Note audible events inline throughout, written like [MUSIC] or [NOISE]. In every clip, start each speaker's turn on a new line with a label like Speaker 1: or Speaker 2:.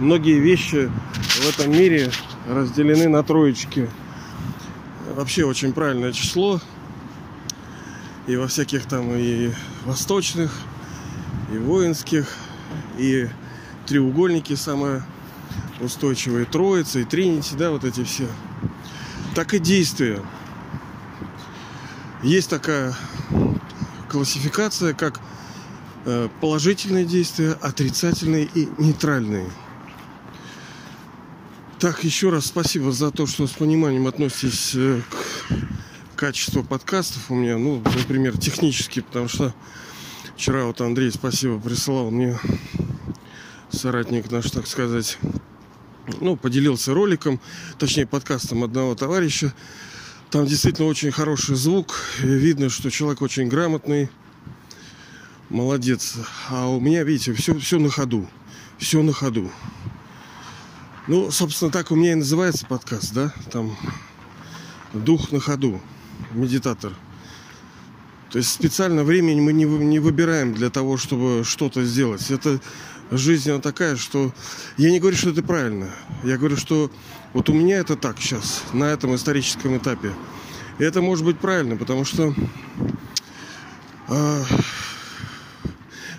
Speaker 1: многие вещи в этом мире разделены на троечки. Вообще очень правильное число. И во всяких там и восточных, и воинских, и треугольники самые устойчивые, троица и тринити, да, вот эти все. Так и действия. Есть такая классификация, как э, положительные действия, отрицательные и нейтральные. Так, еще раз спасибо за то, что с пониманием относитесь э, к качеству подкастов у меня. Ну, например, технически, потому что вчера вот Андрей, спасибо, присылал мне соратник наш, так сказать, ну, поделился роликом, точнее, подкастом одного товарища. Там действительно очень хороший звук. Видно, что человек очень грамотный. Молодец. А у меня, видите, все, все на ходу. Все на ходу. Ну, собственно, так у меня и называется подкаст, да? Там дух на ходу, медитатор. То есть специально времени мы не, не выбираем для того, чтобы что-то сделать. Это жизнь она такая, что я не говорю, что это правильно. Я говорю, что вот у меня это так сейчас, на этом историческом этапе. И это может быть правильно, потому что э,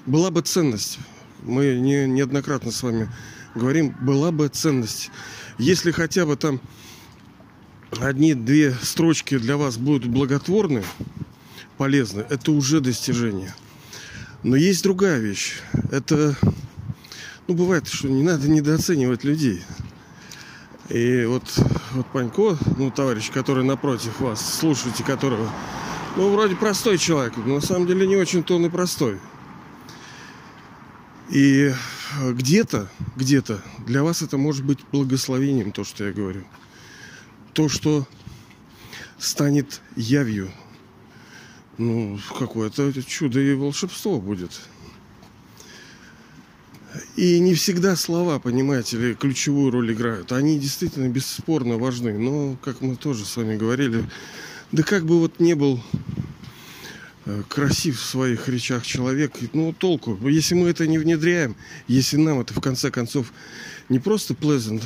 Speaker 1: была бы ценность. Мы не, неоднократно с вами говорим, была бы ценность. Если хотя бы там одни-две строчки для вас будут благотворны, полезны, это уже достижение. Но есть другая вещь. Это, ну, бывает, что не надо недооценивать людей. И вот, вот Панько, ну, товарищ, который напротив вас, слушайте которого, ну, вроде простой человек, но на самом деле не очень-то он и простой. И где-то, где-то для вас это может быть благословением, то, что я говорю. То, что станет явью. Ну, какое-то чудо и волшебство будет. И не всегда слова, понимаете ли, ключевую роль играют. Они действительно бесспорно важны. Но, как мы тоже с вами говорили, да как бы вот не был красив в своих речах человек, ну толку, если мы это не внедряем, если нам это в конце концов не просто pleasant,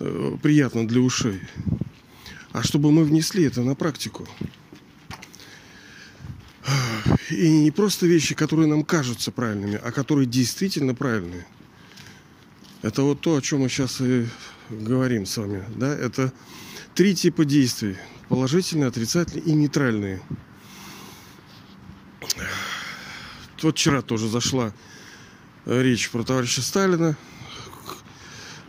Speaker 1: э, приятно для ушей, а чтобы мы внесли это на практику. И не просто вещи, которые нам кажутся правильными, а которые действительно правильные. Это вот то, о чем мы сейчас и говорим с вами. Да? Это три типа действий. Положительные, отрицательные и нейтральные. Вот вчера тоже зашла речь про товарища Сталина.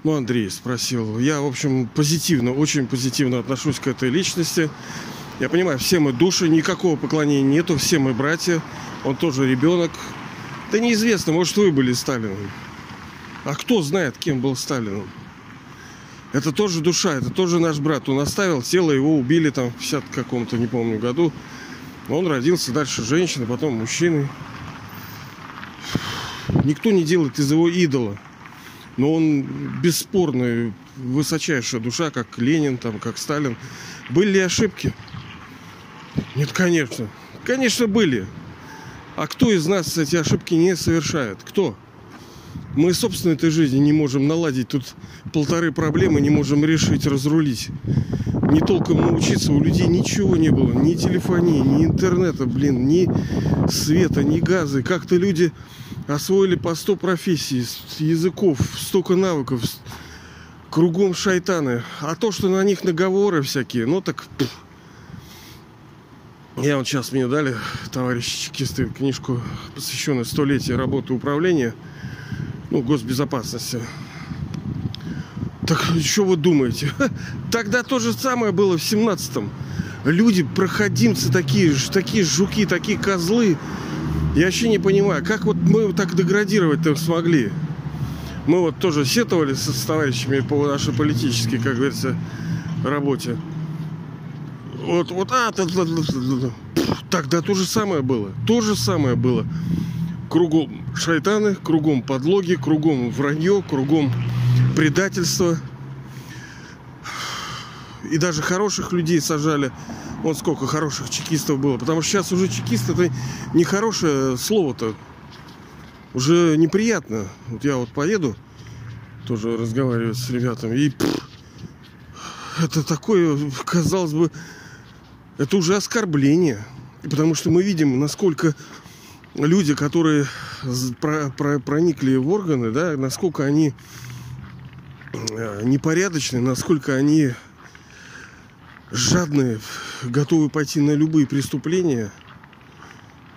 Speaker 1: Ну, Андрей спросил. Я, в общем, позитивно, очень позитивно отношусь к этой личности. Я понимаю, все мы души, никакого поклонения нету, все мы братья. Он тоже ребенок. Да неизвестно, может, вы были Сталином. А кто знает, кем был Сталином? Это тоже душа, это тоже наш брат. Он оставил тело, его убили там в 50 каком-то, не помню, году. Он родился дальше женщиной, потом мужчиной. Никто не делает из его идола. Но он бесспорный, высочайшая душа, как Ленин, там, как Сталин. Были ли ошибки? Нет, конечно. Конечно, были. А кто из нас эти ошибки не совершает? Кто? Мы собственно этой жизни не можем наладить. Тут полторы проблемы не можем решить, разрулить не толком научиться, у людей ничего не было. Ни телефонии, ни интернета, блин, ни света, ни газа. Как-то люди освоили по 100 профессий, языков, столько навыков. Кругом шайтаны. А то, что на них наговоры всякие, ну так... Я вот сейчас мне дали, товарищи чекисты, книжку, посвященную столетию работы управления, ну, госбезопасности. Так что вы думаете? [LAUGHS] Тогда то же самое было в 17-м. Люди, проходимцы такие, такие жуки, такие козлы. Я вообще не понимаю, как вот мы так деградировать-то смогли. Мы вот тоже сетовали с, с товарищами по нашей политической, как говорится, работе. Вот, вот, а, тогда то же самое было. То же самое было. Кругом шайтаны, кругом подлоги, кругом вранье, кругом предательство. И даже хороших людей сажали. Вот сколько хороших чекистов было. Потому что сейчас уже чекист это не хорошее слово-то. Уже неприятно. Вот я вот поеду тоже разговаривать с ребятами. И пфф, это такое, казалось бы, это уже оскорбление. Потому что мы видим, насколько люди, которые про, про, проникли в органы, да, насколько они э, непорядочны, насколько они жадные, готовы пойти на любые преступления.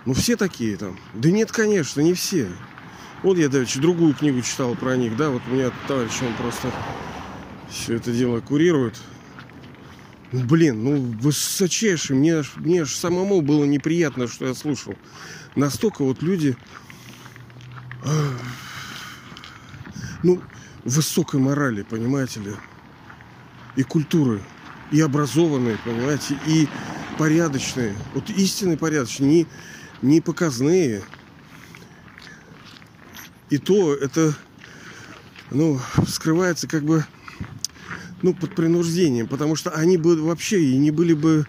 Speaker 1: Ну, все такие там. Да нет, конечно, не все. Вот я, давеча, другую книгу читал про них, да, вот у меня товарищ, он просто все это дело курирует. Ну, блин, ну, высочайший, мне, мне аж самому было неприятно, что я слушал. Настолько вот люди, э, ну, высокой морали, понимаете ли, и культуры, и образованные, понимаете, и порядочные, вот истинные порядочные, не, не показные, и то это, ну, скрывается как бы, ну, под принуждением, потому что они бы вообще и не были бы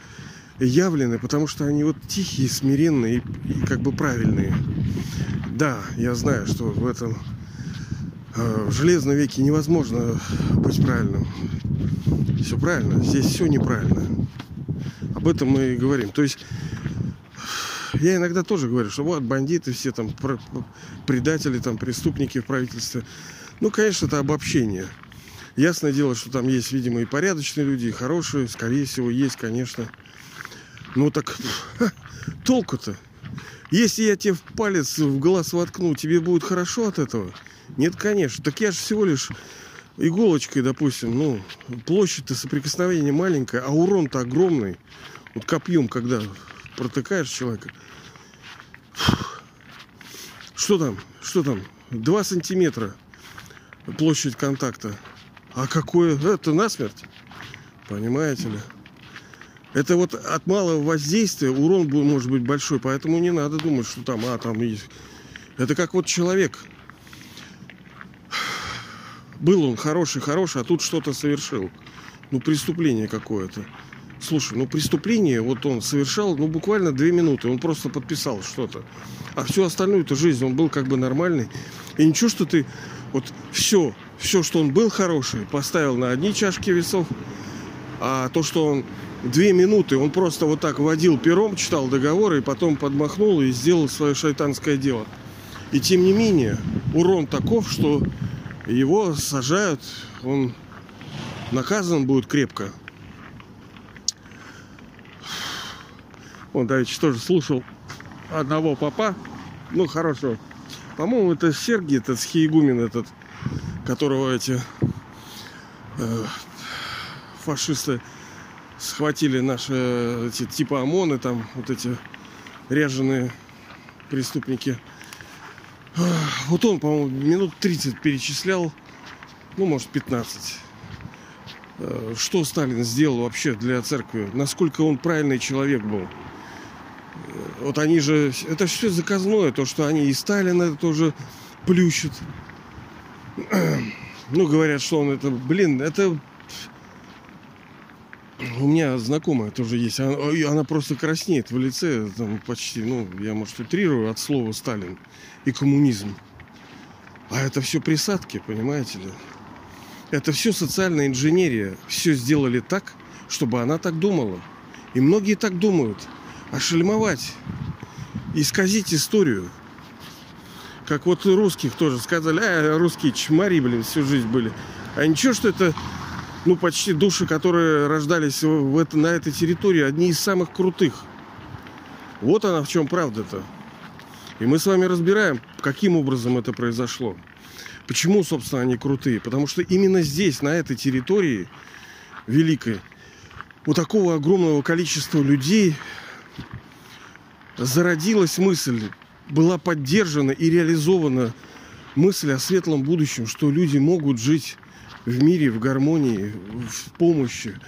Speaker 1: явлены, потому что они вот тихие, смиренные и, и как бы правильные. Да, я знаю, что в этом в железном веке невозможно быть правильным. Все правильно, здесь все неправильно. Об этом мы и говорим. То есть я иногда тоже говорю, что вот бандиты все там, предатели, там, преступники в правительстве. Ну, конечно, это обобщение. Ясное дело, что там есть, видимо, и порядочные люди, и хорошие, скорее всего, есть, конечно. Ну так толку-то? Если я тебе в палец в глаз воткну, тебе будет хорошо от этого? Нет, конечно. Так я же всего лишь иголочкой, допустим, ну, площадь-то соприкосновения маленькая, а урон-то огромный. Вот копьем, когда протыкаешь человека. Что там? Что там? Два сантиметра площадь контакта. А какое? Это насмерть. Понимаете ли? Это вот от малого воздействия урон может быть большой, поэтому не надо думать, что там, а, там есть. Это как вот человек. Был он хороший, хороший, а тут что-то совершил. Ну, преступление какое-то. Слушай, ну преступление вот он совершал, ну буквально две минуты, он просто подписал что-то. А всю остальную-то жизнь он был как бы нормальный. И ничего, что ты вот все, все, что он был хороший, поставил на одни чашки весов, а то, что он две минуты, он просто вот так водил пером, читал договоры, и потом подмахнул и сделал свое шайтанское дело. И тем не менее, урон таков, что его сажают, он наказан будет крепко. Он давеча тоже слушал одного папа, ну, хорошо. По-моему, это Сергий, этот схиегумен этот, которого эти э, фашисты схватили наши эти, типа ОМОНы, там вот эти ряженые преступники. Вот он, по-моему, минут 30 перечислял, ну, может, 15. Э, что Сталин сделал вообще для церкви? Насколько он правильный человек был? Вот они же... Это все заказное, то, что они и Сталина тоже плющат. [CLEARS THROAT] Ну, говорят, что он это... Блин, это... У меня знакомая тоже есть. Она, она просто краснеет в лице. Там почти, ну, я, может, утрирую от слова Сталин и коммунизм. А это все присадки, понимаете ли? Это все социальная инженерия. Все сделали так, чтобы она так думала. И многие так думают ошельмовать, исказить историю. Как вот русских тоже сказали, а русские чмари, блин, всю жизнь были. А ничего, что это, ну, почти души, которые рождались в это, на этой территории, одни из самых крутых. Вот она в чем правда-то. И мы с вами разбираем, каким образом это произошло. Почему, собственно, они крутые? Потому что именно здесь, на этой территории великой, у такого огромного количества людей зародилась мысль, была поддержана и реализована мысль о светлом будущем, что люди могут жить в мире, в гармонии, в помощи,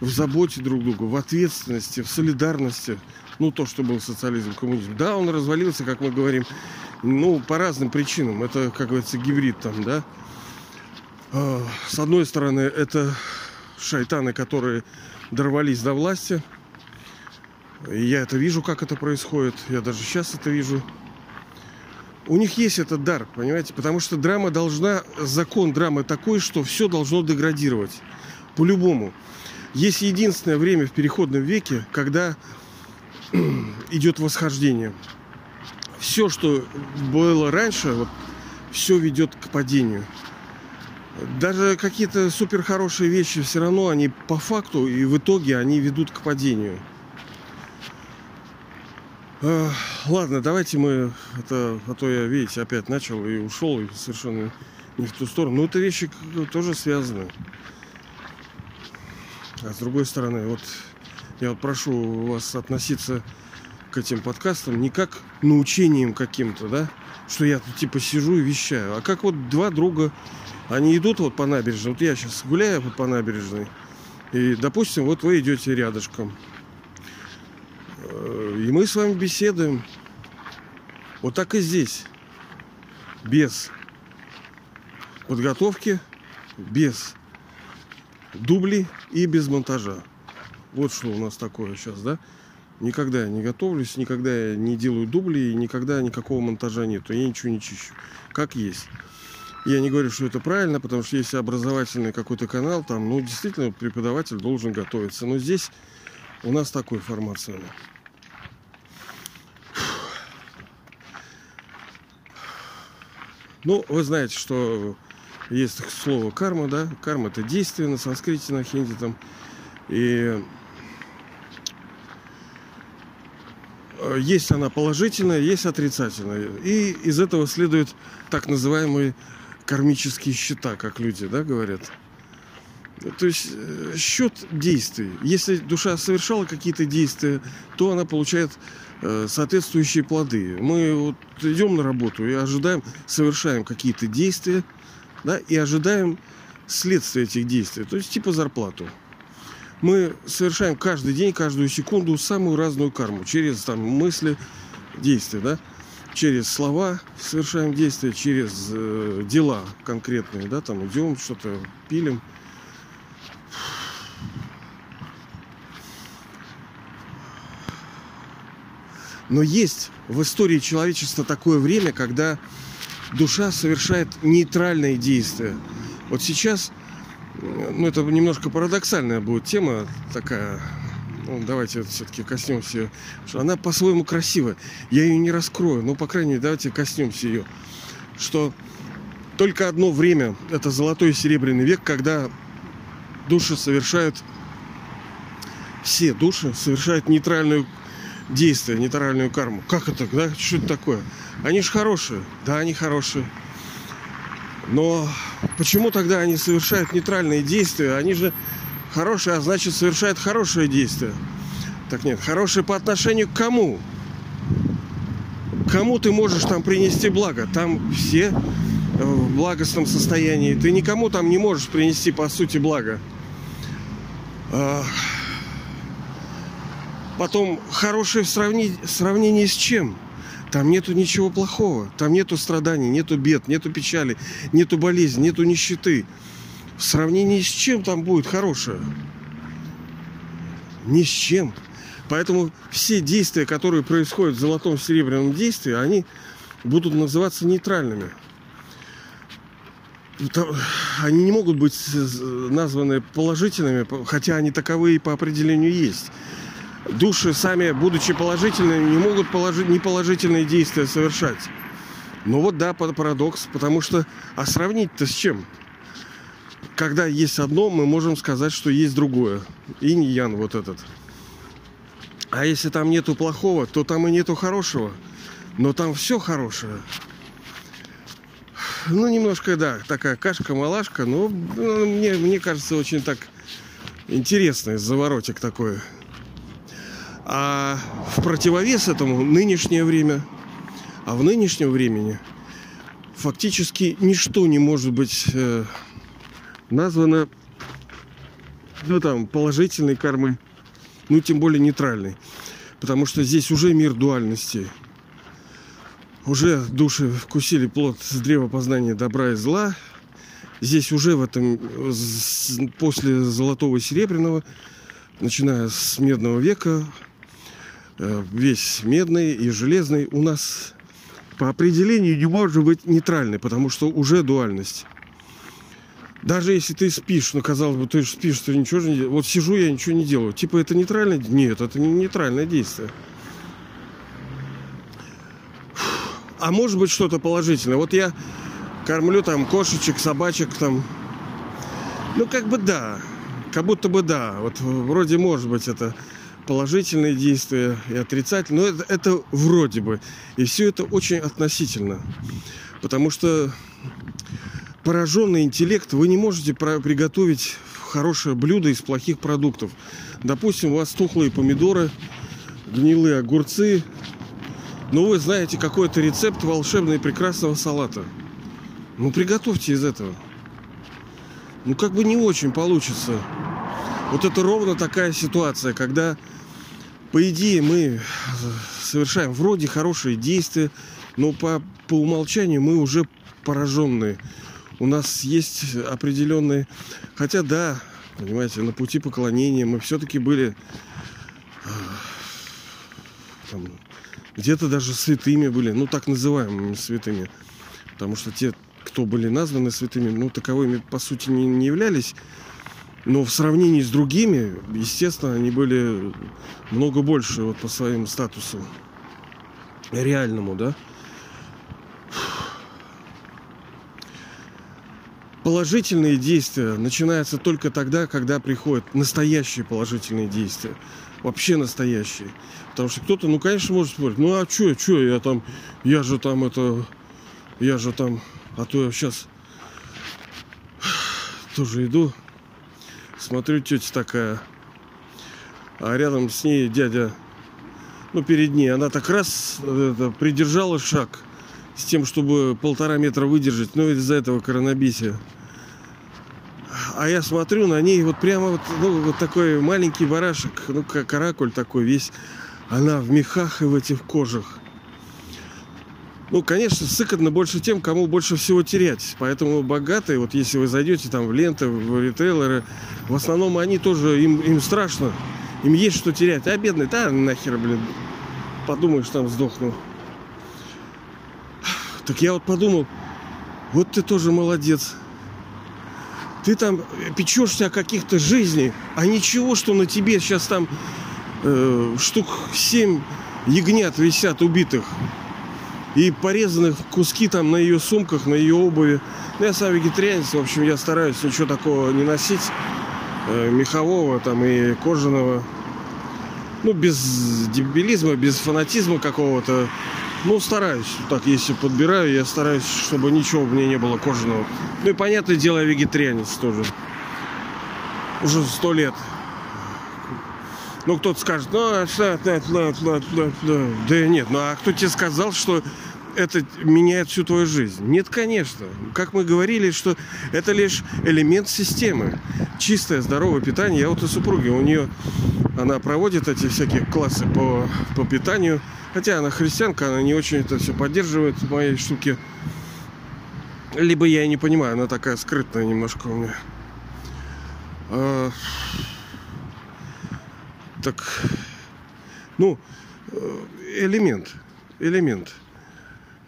Speaker 1: в заботе друг друга, в ответственности, в солидарности. Ну, то, что был социализм, коммунизм. Да, он развалился, как мы говорим, ну, по разным причинам. Это, как говорится, гибрид там, да. А, с одной стороны, это шайтаны, которые дорвались до власти – я это вижу, как это происходит. Я даже сейчас это вижу. У них есть этот дар, понимаете? Потому что драма должна, закон драмы такой, что все должно деградировать. По-любому. Есть единственное время в переходном веке, когда [CLEARS THROAT] идет восхождение. Все, что было раньше, вот, все ведет к падению. Даже какие-то супер хорошие вещи все равно они по факту и в итоге они ведут к падению. Ладно, давайте мы это, а то я, видите, опять начал и ушел и совершенно не в ту сторону. Но это вещи тоже связаны. А с другой стороны, вот я вот прошу вас относиться к этим подкастам не как научением каким-то, да, что я тут типа сижу и вещаю, а как вот два друга, они идут вот по набережной, вот я сейчас гуляю вот по набережной, и, допустим, вот вы идете рядышком, Э, и мы с вами беседуем. Вот так и здесь. Без подготовки, без дублей и без монтажа. Вот что у нас такое сейчас, да? Никогда я не готовлюсь, никогда я не делаю дубли, и никогда никакого монтажа нету. Я ничего не чищу. Как есть. Я не говорю, что это правильно, потому что если образовательный какой-то канал, там, ну, действительно, преподаватель должен готовиться. Но здесь у нас такой формат с вами. Ну, вы знаете, что есть слово карма, да? Карма это действие на санскрите, на хинди там. И есть она положительная, есть отрицательная. И из этого следует так называемые кармические счета, как люди да, говорят. То есть э, счет действий. Если душа совершала какие-то действия, то она получает Э, соответствующие плоды. Мы вот идем на работу и ожидаем, совершаем какие-то действия, да, и ожидаем следствия этих действий, то есть типа зарплату. Мы совершаем каждый день, каждую секунду самую разную карму через там мысли, действия, да, через слова совершаем действия, через э, дела конкретные, да, там идем, что-то пилим, Но есть в истории человечества такое время, когда душа совершает нейтральные действия. Вот сейчас, ну это немножко парадоксальная будет тема такая, ну, давайте все-таки коснемся ее, она по-своему красивая. Я ее не раскрою, но, по крайней мере, давайте коснемся ее. Что только одно время, это золотой и серебряный век, когда души совершают, все души совершают нейтральную действия, нейтральную карму. Как это, да? Что это такое? Они же хорошие. Да, они хорошие. Но почему тогда они совершают нейтральные действия? Они же хорошие, а значит совершают хорошие действия. Так нет, хорошие по отношению к кому? Кому ты можешь там принести благо? Там все в благостном состоянии. Ты никому там не можешь принести, по сути, благо. Потом хорошее в сравнении, сравнении с чем? Там нету ничего плохого. Там нету страданий, нету бед, нету печали, нету болезни, нету нищеты. В сравнении с чем там будет хорошее? Ни с чем. Поэтому все действия, которые происходят в золотом серебряном действии, они будут называться нейтральными. Они не могут быть названы положительными, хотя они таковые по определению есть души сами, будучи положительными, не могут положить неположительные действия совершать. Ну вот да, парадокс, потому что, а сравнить-то с чем? Когда есть одно, мы можем сказать, что есть другое. Инь-ян вот этот. А если там нету плохого, то там и нету хорошего. Но там все хорошее. Ну, немножко, да, такая кашка-малашка, но ну, мне, мне кажется, очень так интересный заворотик такой. А в противовес этому нынешнее время, а в нынешнем времени фактически ничто не может быть э, названо ну, там, положительной кармой, ну, тем более нейтральной. Потому что здесь уже мир дуальности. Уже души вкусили плод с древа познания добра и зла. Здесь уже в этом, после золотого и серебряного, начиная с медного века, весь медный и железный у нас по определению не может быть нейтральной, потому что уже дуальность. Даже если ты спишь, ну, казалось бы, ты же спишь, ты ничего же не делаешь. Вот сижу, я ничего не делаю. Типа, это нейтральное? Нет, это не нейтральное действие. А может быть что-то положительное. Вот я кормлю там кошечек, собачек там. Ну, как бы да. Как будто бы да. Вот вроде может быть это положительные действия и отрицательные. Но это, это вроде бы. И все это очень относительно. Потому что пораженный интеллект вы не можете приготовить хорошее блюдо из плохих продуктов. Допустим, у вас тухлые помидоры, гнилые огурцы, но вы знаете какой-то рецепт волшебного и прекрасного салата. Ну, приготовьте из этого. Ну, как бы не очень получится. Вот это ровно такая ситуация, когда, по идее, мы совершаем вроде хорошие действия, но по, по умолчанию мы уже пораженные у нас есть определенные... Хотя да, понимаете, на пути поклонения мы все-таки были э, там, где-то даже святыми были, ну так называемыми святыми. Потому что те, кто были названы святыми, ну таковыми по сути не, не являлись. Но в сравнении с другими, естественно, они были много больше вот по своим статусу реальному, да. положительные действия начинаются только тогда, когда приходят настоящие положительные действия. Вообще настоящие. Потому что кто-то, ну, конечно, может спорить. Ну, а что, что, я там, я же там это, я же там, а то я сейчас тоже иду, смотрю, тетя такая, а рядом с ней дядя, ну, перед ней, она так раз это, придержала шаг с тем, чтобы полтора метра выдержать, ну, из-за этого коронабисия а я смотрю на ней, вот прямо вот, ну, вот такой маленький барашек, ну, как каракуль такой весь. Она в мехах и в этих кожах. Ну, конечно, сыкотно больше тем, кому больше всего терять. Поэтому богатые, вот если вы зайдете там в ленты, в ритейлеры, в основном они тоже, им, им страшно. Им есть что терять. А бедный, да нахер, блин. Подумаешь, там сдохну. Так я вот подумал, вот ты тоже молодец ты там печешься о каких-то жизни, а ничего, что на тебе сейчас там э, штук семь ягнят висят убитых и порезанных куски там на ее сумках, на ее обуви. Ну, я сам вегетарианец, в общем, я стараюсь ничего такого не носить, э, мехового там и кожаного. Ну, без дебилизма, без фанатизма какого-то. Ну, стараюсь. Так, если подбираю, я стараюсь, чтобы ничего у меня не было кожаного. Ну и понятное дело, я вегетарианец тоже. Уже сто лет. Ну, кто-то скажет, ну, что, да, нет, ну а кто тебе сказал, что это меняет всю твою жизнь? Нет, конечно. Как мы говорили, что это лишь элемент системы. Чистое, здоровое питание. Я вот у супруги, у нее, она проводит эти всякие классы по, по питанию. Хотя она христианка, она не очень это все поддерживает, мои штуки. Либо я не понимаю, она такая скрытная немножко у меня. Так, ну, э, элемент, элемент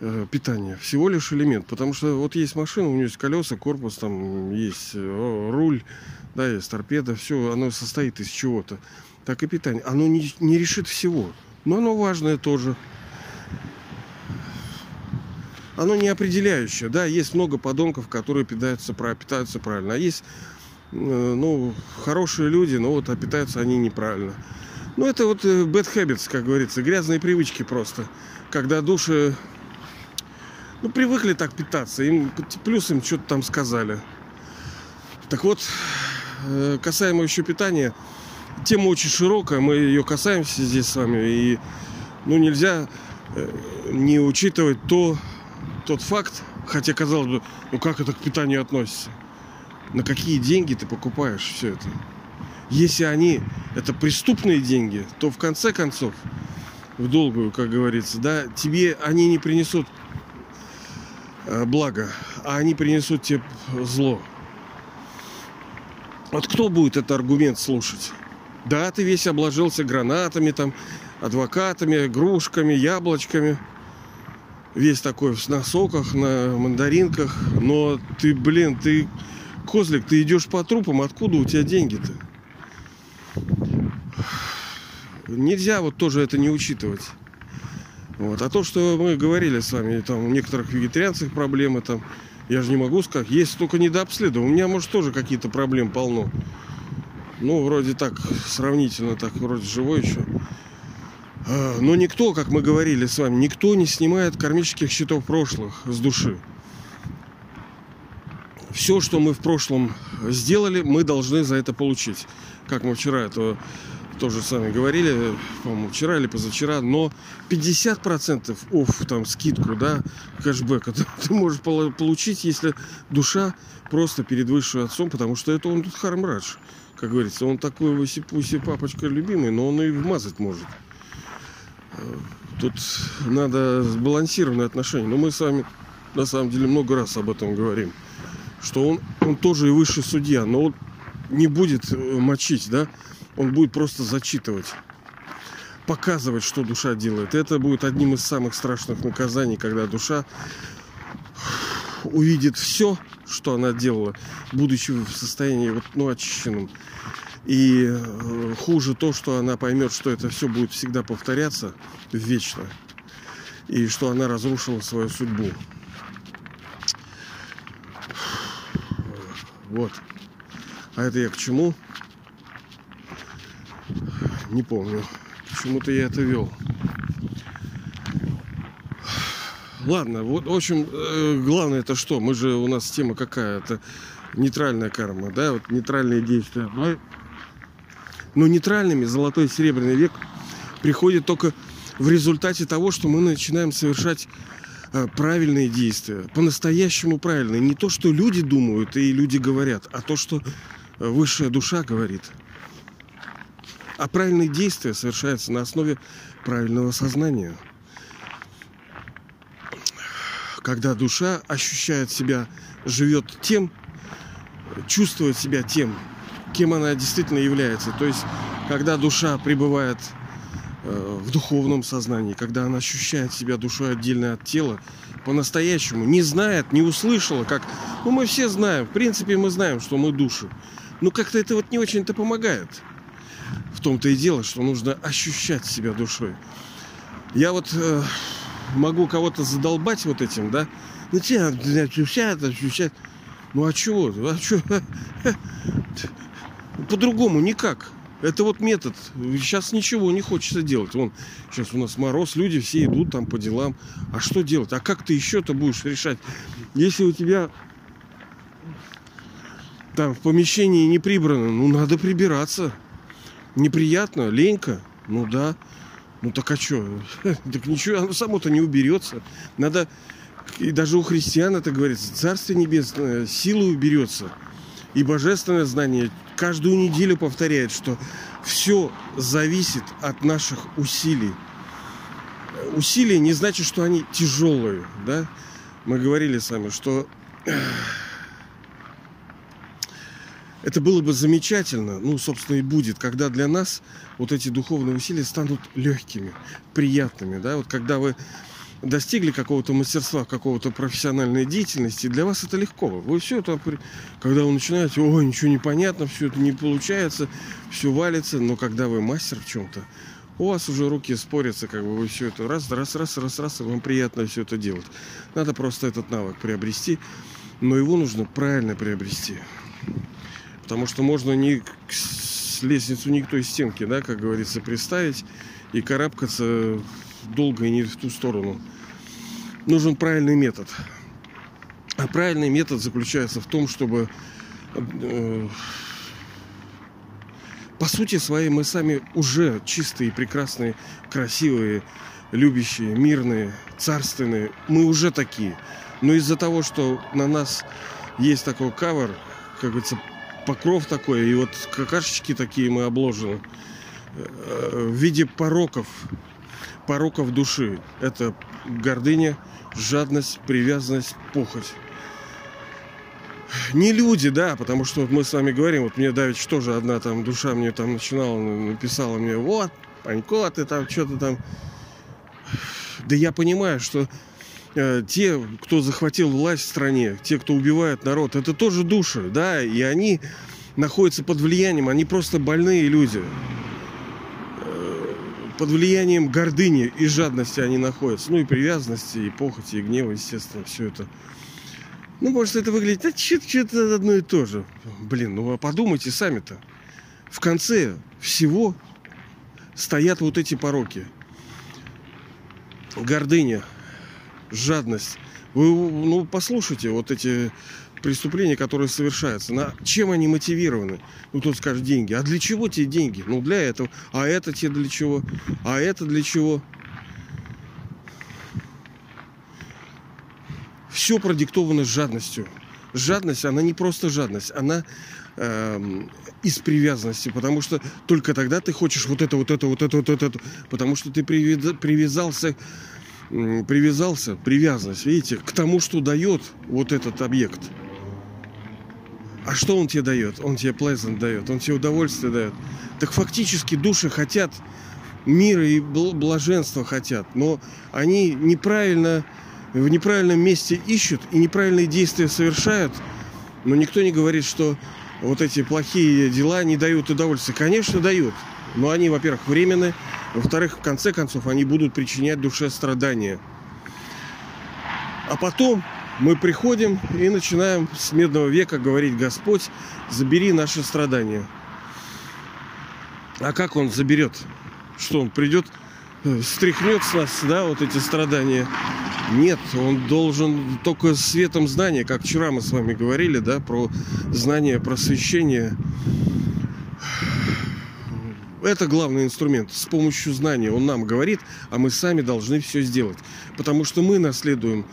Speaker 1: э, питания, всего лишь элемент, потому что вот есть машина, у нее есть колеса, корпус, там есть э, руль, да, есть торпеда, все, оно состоит из чего-то. Так и питание, оно не, не решит всего. Но оно важное тоже. Оно не определяющее. Да, есть много подонков, которые питаются, питаются правильно. А есть ну, хорошие люди, но вот а питаются они неправильно. Ну, это вот э, bad habits, как говорится, грязные привычки просто. Когда души ну, привыкли так питаться, им плюс им что-то там сказали. Так вот, э, касаемо еще питания, тема очень широкая, мы ее касаемся здесь с вами, и ну, нельзя э, не учитывать то, тот факт, хотя казалось бы, ну как это к питанию относится? На какие деньги ты покупаешь все это? Если они, это преступные деньги, то в конце концов, в долгую, как говорится, да, тебе они не принесут э, благо, а они принесут тебе зло. Вот кто будет этот аргумент слушать? Да, ты весь обложился гранатами, там, адвокатами, игрушками, яблочками. весь такой на соках, на мандаринках, но ты, блин, ты козлик, ты идешь по трупам, откуда у тебя деньги-то? Нельзя вот тоже это не учитывать. Вот. А то, что мы говорили с вами, там у некоторых вегетарианцев проблемы, там, я же не могу сказать, есть только недообследование. У меня, может, тоже какие-то проблемы полно. Ну, вроде так, сравнительно так, вроде живой еще. А, но никто, как мы говорили с вами, никто не снимает кармических счетов прошлых с души. Все, что мы в прошлом сделали, мы должны за это получить. Как мы вчера это тоже сами говорили, по-моему, вчера или позавчера, но 50% офф, там, скидку, да, кэшбэка [LAUGHS] ты, ты можешь получить, если душа просто перед высшим отцом, потому что это он тут Хармрадж, как говорится, он такой вуси папочка любимый, но он и вмазать может. Тут надо сбалансированные отношения. Но мы с вами на самом деле много раз об этом говорим. Что он, он тоже и высший судья, но он не будет э, мочить, да? Он будет просто зачитывать показывать, что душа делает. Это будет одним из самых страшных наказаний, когда душа увидит все, что она делала, будучи в состоянии вот, ну, очищенным. И э, хуже то, что она поймет, что это все будет всегда повторяться вечно. И что она разрушила свою судьбу. Вот. А это я к чему? Не помню. Почему-то я это вел. Ладно, вот, в общем, э, главное это что? Мы же, у нас тема какая? Это нейтральная карма, да, вот нейтральные действия. Но но нейтральными золотой и серебряный век приходит только в результате того, что мы начинаем совершать правильные действия, по-настоящему правильные. Не то, что люди думают и люди говорят, а то, что э, высшая душа говорит. А правильные действия совершаются на основе правильного сознания. Когда душа ощущает себя, живет тем, чувствует себя тем, кем она действительно является. То есть, когда душа пребывает э, в духовном сознании, когда она ощущает себя душой отдельно от тела, по-настоящему, не знает, не услышала, как... Ну, мы все знаем, в принципе, мы знаем, что мы души. Но как-то это вот не очень-то помогает. В том-то и дело, что нужно ощущать себя душой. Я вот э, могу кого-то задолбать вот этим, да? Ну, тебя ощущать, ощущать. Ну, а чего? А чего? [LAUGHS] По-другому никак. Это вот метод. Сейчас ничего не хочется делать. Вон, сейчас у нас мороз, люди все идут там по делам. А что делать? А как ты еще-то будешь решать? Если у тебя там в помещении не прибрано, ну надо прибираться. Неприятно, ленька. Ну да. Ну так а что? [LAUGHS] Так ничего, оно само-то не уберется. Надо, и даже у христиан это говорится, Царствие Небесное силой уберется. И божественное знание каждую неделю повторяет, что все зависит от наших усилий. Усилия не значит, что они тяжелые, да? Мы говорили с вами, что [CLEARS THROAT] это было бы замечательно, ну, собственно, и будет, когда для нас вот эти духовные усилия станут легкими, приятными, да, вот когда вы достигли какого-то мастерства, какого-то профессиональной деятельности, для вас это легко. Вы все это, когда вы начинаете, ой, ничего не понятно, все это не получается, все валится, но когда вы мастер в чем-то, у вас уже руки спорятся, как бы вы все это раз, раз, раз, раз, раз, и вам приятно все это делать. Надо просто этот навык приобрести, но его нужно правильно приобрести. Потому что можно не лестницу никто из стенки, да, как говорится, приставить и карабкаться долго и не в ту сторону. Нужен правильный метод. А правильный метод заключается в том, чтобы э, по сути своей мы сами уже чистые, прекрасные, красивые, любящие, мирные, царственные. Мы уже такие. Но из-за того, что на нас есть такой кавер, как говорится, покров такой, и вот какашечки такие мы обложены э, в виде пороков, пороков души. Это гордыня, жадность, привязанность, похоть. Не люди, да, потому что вот мы с вами говорим, вот мне давить что же одна там душа мне там начинала, написала мне, вот, Панько, ты там что-то там... Да я понимаю, что э, те, кто захватил власть в стране, те, кто убивает народ, это тоже души, да, и они находятся под влиянием, они просто больные люди. Под влиянием гордыни и жадности они находятся. Ну и привязанности, и похоти, и гнева, естественно, все это. Ну, может, это выглядит, а что-то одно и то же. Блин, ну а подумайте сами-то. В конце всего стоят вот эти пороки. Гордыня, жадность. Вы, ну, послушайте вот эти преступления, которые совершаются. На чем они мотивированы? Ну, кто скажет деньги. А для чего тебе деньги? Ну, для этого. А это тебе для чего? А это для чего? Все продиктовано жадностью. Жадность, она не просто жадность, она э, из привязанности, потому что только тогда ты хочешь вот это, вот это, вот это, вот это, потому что ты привязался, привязался, привязанность, видите, к тому, что дает вот этот объект. А что он тебе дает? Он тебе pleasant дает, он тебе удовольствие дает. Так фактически души хотят мира и блаженства хотят, но они неправильно в неправильном месте ищут и неправильные действия совершают. Но никто не говорит, что вот эти плохие дела не дают удовольствия. Конечно, дают. Но они, во-первых, временны. Во-вторых, в конце концов, они будут причинять душе страдания. А потом мы приходим и начинаем с медного века говорить, Господь, забери наши страдания. А как он заберет? Что он придет, э, стряхнет с нас, да, вот эти страдания? Нет, он должен только светом знания, как вчера мы с вами говорили, да, про знание, просвещение. Это главный инструмент. С помощью знания он нам говорит, а мы сами должны все сделать. Потому что мы наследуем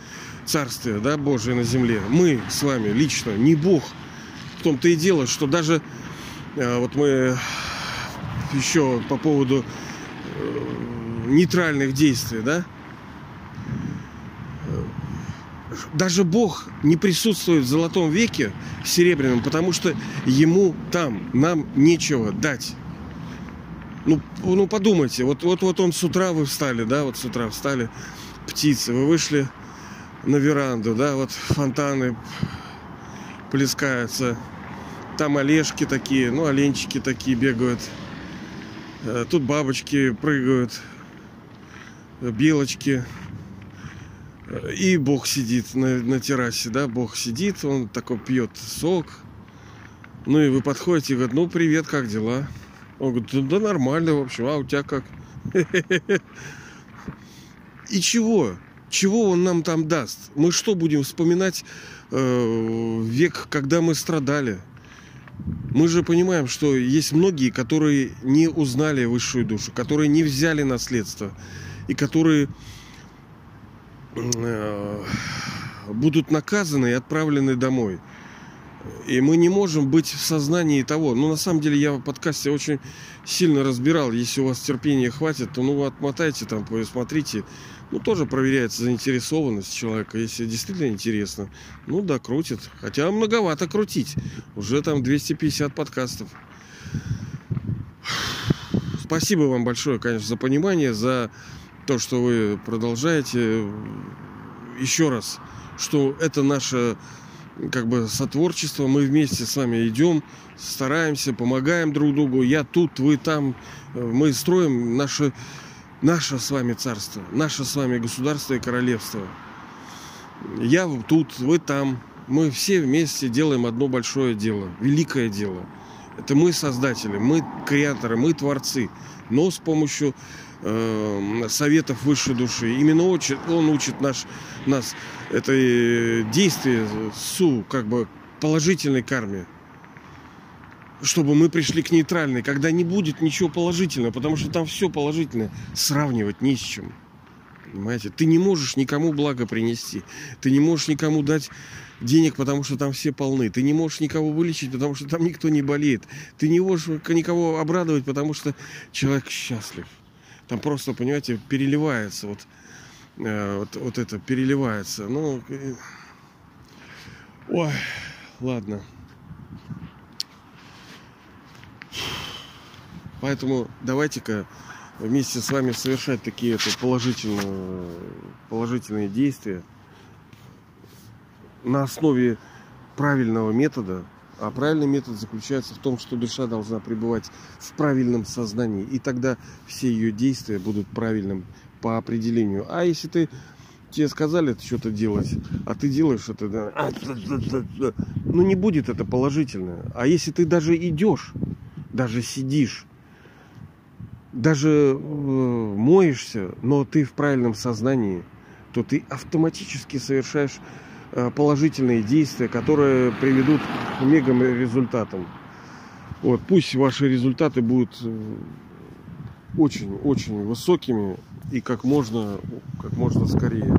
Speaker 1: Царствие да, Божие на земле. Мы с вами лично, не Бог. В том-то и дело, что даже э, вот мы еще по поводу э, нейтральных действий, да, даже Бог не присутствует в золотом веке, в серебряном, потому что ему там нам нечего дать. Ну, ну подумайте, вот, вот, вот он с утра вы встали, да, вот с утра встали, птицы, вы вышли на веранду, да, вот фонтаны плескаются. Там олежки такие, ну, оленчики такие бегают. Э, тут бабочки прыгают, белочки. И Бог сидит на, на террасе, да, Бог сидит, он такой пьет сок. Ну и вы подходите и говорите, ну привет, как дела? Он говорит, да нормально, в общем, а у тебя как? [LAUGHS] И чего? Чего он нам там даст? Мы что будем вспоминать э, век, когда мы страдали? Мы же понимаем, что есть многие, которые не узнали высшую душу, которые не взяли наследство и которые э, будут наказаны и отправлены домой. И мы не можем быть в сознании того. Ну, на самом деле, я в подкасте очень сильно разбирал. Если у вас терпения хватит, то ну отмотайте там, посмотрите. Ну, тоже проверяется заинтересованность человека. Если действительно интересно, ну да, крутит. Хотя многовато крутить. Уже там 250 подкастов. Спасибо вам большое, конечно, за понимание, за то, что вы продолжаете. Еще раз, что это наше как бы сотворчество. Мы вместе с вами идем, стараемся, помогаем друг другу. Я тут, вы там. Мы строим наше, наше с вами царство, наше с вами государство и королевство. Я тут, вы там. Мы все вместе делаем одно большое дело, великое дело. Это мы создатели, мы креаторы, мы творцы. Но с помощью э, советов высшей души. Именно учит, он учит наш, нас это действие су, как бы положительной карме. Чтобы мы пришли к нейтральной, когда не будет ничего положительного, потому что там все положительное. Сравнивать не с чем. Понимаете? Ты не можешь никому благо принести. Ты не можешь никому дать денег, потому что там все полны. Ты не можешь никого вылечить, потому что там никто не болеет. Ты не можешь никого обрадовать, потому что человек счастлив. Там просто, понимаете, переливается вот, э, вот, вот это, переливается. Ну, э, ой, ладно. Поэтому давайте-ка вместе с вами совершать такие это положительные, положительные действия на основе правильного метода. А правильный метод заключается в том, что душа должна пребывать в правильном сознании. И тогда все ее действия будут правильным по определению. А если ты тебе сказали что-то делать, а ты делаешь это, да, ну не будет это положительно. А если ты даже идешь, даже сидишь, даже э, моешься, но ты в правильном сознании, то ты автоматически совершаешь э, положительные действия, которые приведут к мега результатам. Вот, пусть ваши результаты будут очень-очень э, высокими и как можно, как можно скорее.